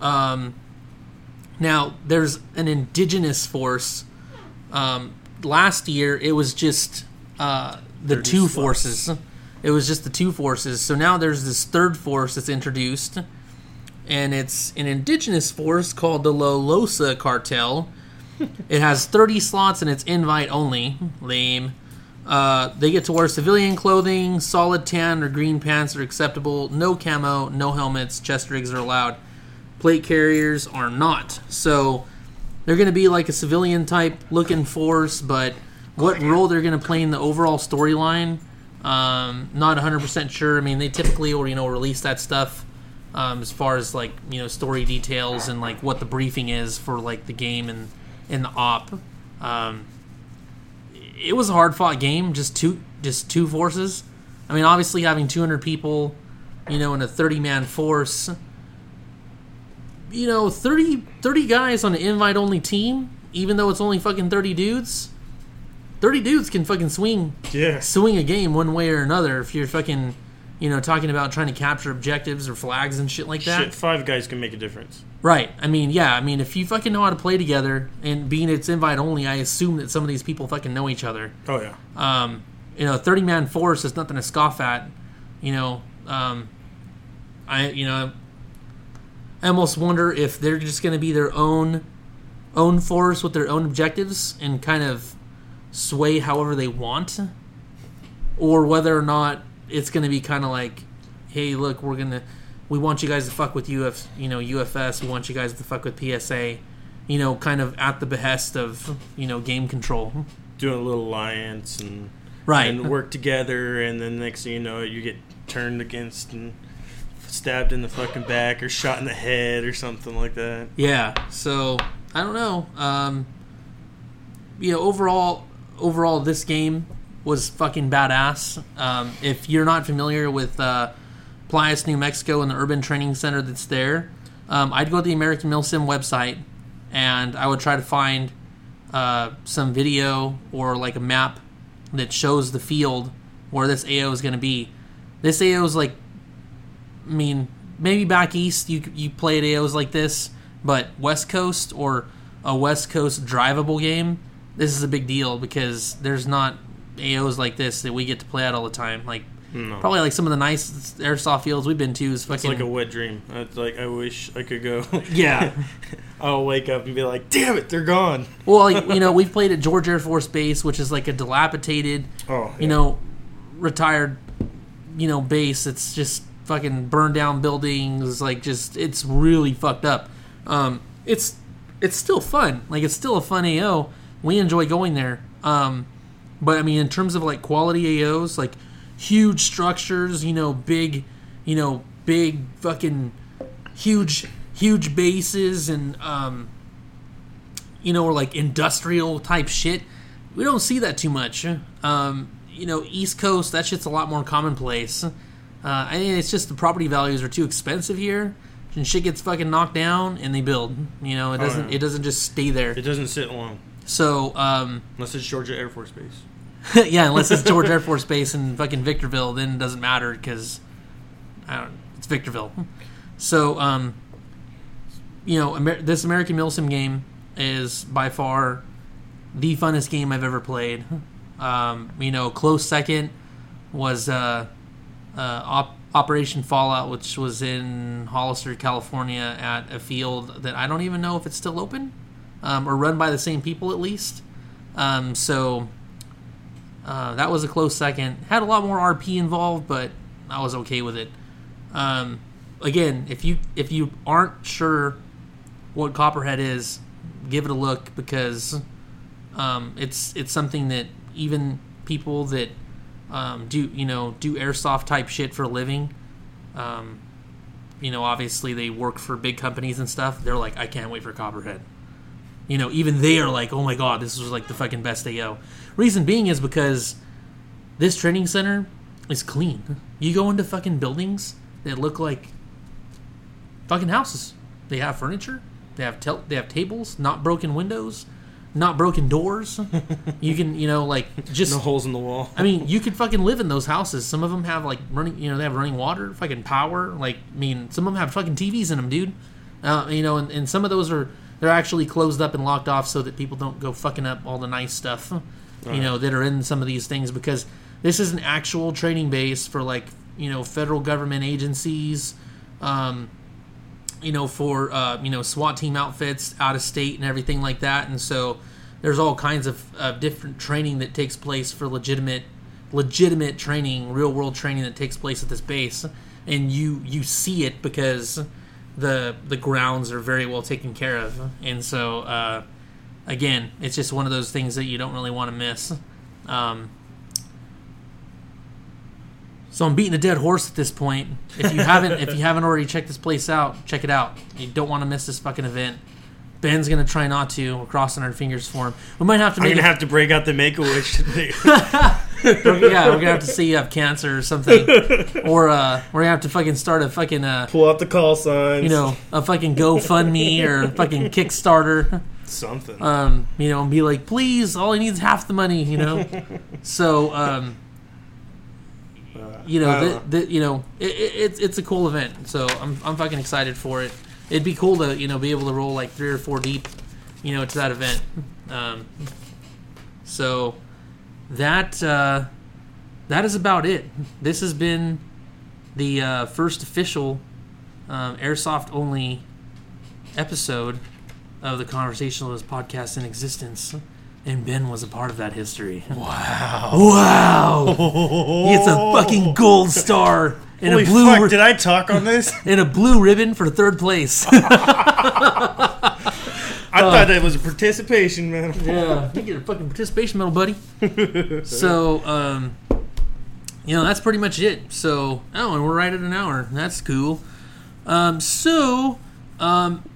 Um, now, there's an indigenous force. Um, last year, it was just uh, the two slots. forces. It was just the two forces. So now there's this third force that's introduced, and it's an indigenous force called the Lolosa Cartel. it has 30 slots and it's invite only. Lame. Uh, they get to wear civilian clothing, solid tan or green pants are acceptable, no camo, no helmets, chest rigs are allowed. Plate carriers are not. So they're going to be like a civilian type looking force, but what role they're going to play in the overall storyline, um, not 100% sure. I mean, they typically or you know release that stuff um, as far as like you know story details and like what the briefing is for like the game and in the op. Um, it was a hard fought game, just two just two forces. I mean, obviously having 200 people, you know, in a 30 man force, you know, 30, 30 guys on an invite only team, even though it's only fucking 30 dudes. 30 dudes can fucking swing Yeah. swing a game one way or another if you're fucking you know, talking about trying to capture objectives or flags and shit like that. Shit, five guys can make a difference. Right. I mean, yeah. I mean, if you fucking know how to play together, and being it's invite only, I assume that some of these people fucking know each other. Oh yeah. Um, you know, thirty man force is nothing to scoff at. You know, um, I you know, I almost wonder if they're just going to be their own own force with their own objectives and kind of sway however they want, or whether or not it's going to be kind of like, hey, look, we're gonna we want you guys to fuck with UF, you know, UFS. We want you guys to fuck with PSA. You know, kind of at the behest of you know game control. Doing a little alliance and Right. and work together, and then next thing you know, you get turned against and stabbed in the fucking back or shot in the head or something like that. Yeah. So I don't know. Um, you know, overall, overall, this game was fucking badass. Um, if you're not familiar with uh, Playas, New Mexico, and the urban training center that's there, um, I'd go to the American Milsim website and I would try to find uh, some video or like a map that shows the field where this AO is going to be. This AO is like I mean, maybe back east you you played AOs like this, but West Coast or a West Coast drivable game, this is a big deal because there's not AOs like this that we get to play at all the time. Like No. probably like some of the nice airsoft fields we've been to is It's fucking like a wet dream. It's like I wish I could go. yeah. I'll wake up and be like, "Damn it, they're gone." Well, like, you know, we've played at George Air Force Base, which is like a dilapidated, Oh, you know, retired, you know, base. It's just fucking burned down buildings. Like, just it's really fucked up. Um, it's it's still fun. Like, it's still a fun AO. We enjoy going there. Um, but I mean, in terms of like quality AOs, like huge structures, you know, big, you know, big fucking huge, huge bases and um, you know, or like industrial type shit. We don't see that too much. Um, you know, East Coast, that shit's a lot more commonplace. Uh, I think it's just the property values are too expensive here, and shit gets fucking knocked down, and they build. You know, it doesn't yeah. it doesn't just stay there. It doesn't sit long So, um, unless it's George Air Force Base. yeah, unless it's George Air Force Base in fucking Victorville, then it doesn't matter because I don't. It's Victorville. So, um, you know, Amer- this American Milsim game is by far the funnest game I've ever played. Um, you know, close second was uh, uh, Op- Operation Fallout, which was in Hollister, California, at a field that I don't even know if it's still open um, or run by the same people at least. Um, so uh, that was a close second. Had a lot more RP involved, but I was okay with it. Um, again, if you if you aren't sure what Copperhead is, give it a look because um, it's it's something that even people that um, do you know do airsoft type shit for a living, um, you know, obviously they work for big companies and stuff. They're like, I can't wait for Copperhead. You know, even they are like, oh my god, this was like the fucking best AO. Reason being is because this training center is clean. You go into fucking buildings that look like fucking houses. They have furniture. They have tel- they have tables, not broken windows, not broken doors. you can you know like just No holes in the wall. I mean, you could fucking live in those houses. Some of them have like running, you know, they have running water, fucking power. Like, I mean, some of them have fucking TVs in them, dude. Uh, you know, and, and some of those are they're actually closed up and locked off so that people don't go fucking up all the nice stuff, you know, that are in some of these things because this is an actual training base for like you know federal government agencies. Um, you know, for uh, you know SWAT team outfits out of state and everything like that. And so there's all kinds of uh, different training that takes place for legitimate, legitimate training, real world training that takes place at this base, and you you see it because the the grounds are very well taken care of. And so uh, again, it's just one of those things that you don't really want to miss. Um, so I'm beating a dead horse at this point. If you haven't, if you haven't already checked this place out, check it out. You don't want to miss this fucking event. Ben's gonna try not to. We're crossing our fingers for him. We might have to I'm make. gonna it- have to break out the Make a Wish. yeah, we're gonna have to see you have cancer or something, or uh, we're gonna have to fucking start a fucking uh, Pull out the call signs. you know, a fucking GoFundMe or a fucking Kickstarter. something. um, you know, and be like, please, all I need is half the money, you know. so, um, you know, the, the, you know, it, it, it's it's a cool event. So I'm I'm fucking excited for it. It'd be cool to you know be able to roll like three or four deep, you know, to that event. Um, so that uh, that is about it. This has been the uh, first official um, airsoft only episode of the Conversationalist podcast in existence. And Ben was a part of that history. Wow. Wow! He gets a fucking gold star and Holy a blue fuck, ri- did I talk on this? and a blue ribbon for third place. I thought that was a participation medal. yeah, you get a fucking participation medal, buddy. so, um, you know, that's pretty much it. So, oh, and we're right at an hour. That's cool. Um, so, um,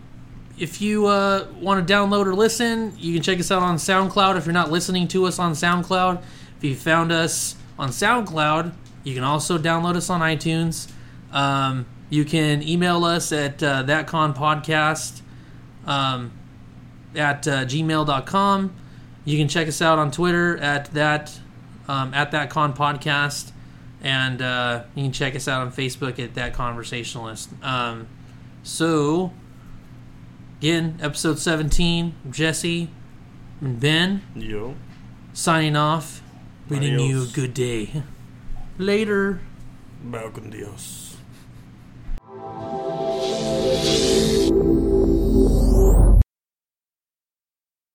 if you uh, want to download or listen, you can check us out on SoundCloud. If you're not listening to us on SoundCloud, if you found us on SoundCloud, you can also download us on iTunes. Um, you can email us at uh, thatconpodcast um, at uh, gmail.com. You can check us out on Twitter at that um, at that con podcast, and uh, you can check us out on Facebook at that conversationalist. Um, so, again, episode seventeen, Jesse and Ben Yo. signing off, bidding you a good day. Later. Balcon Dios.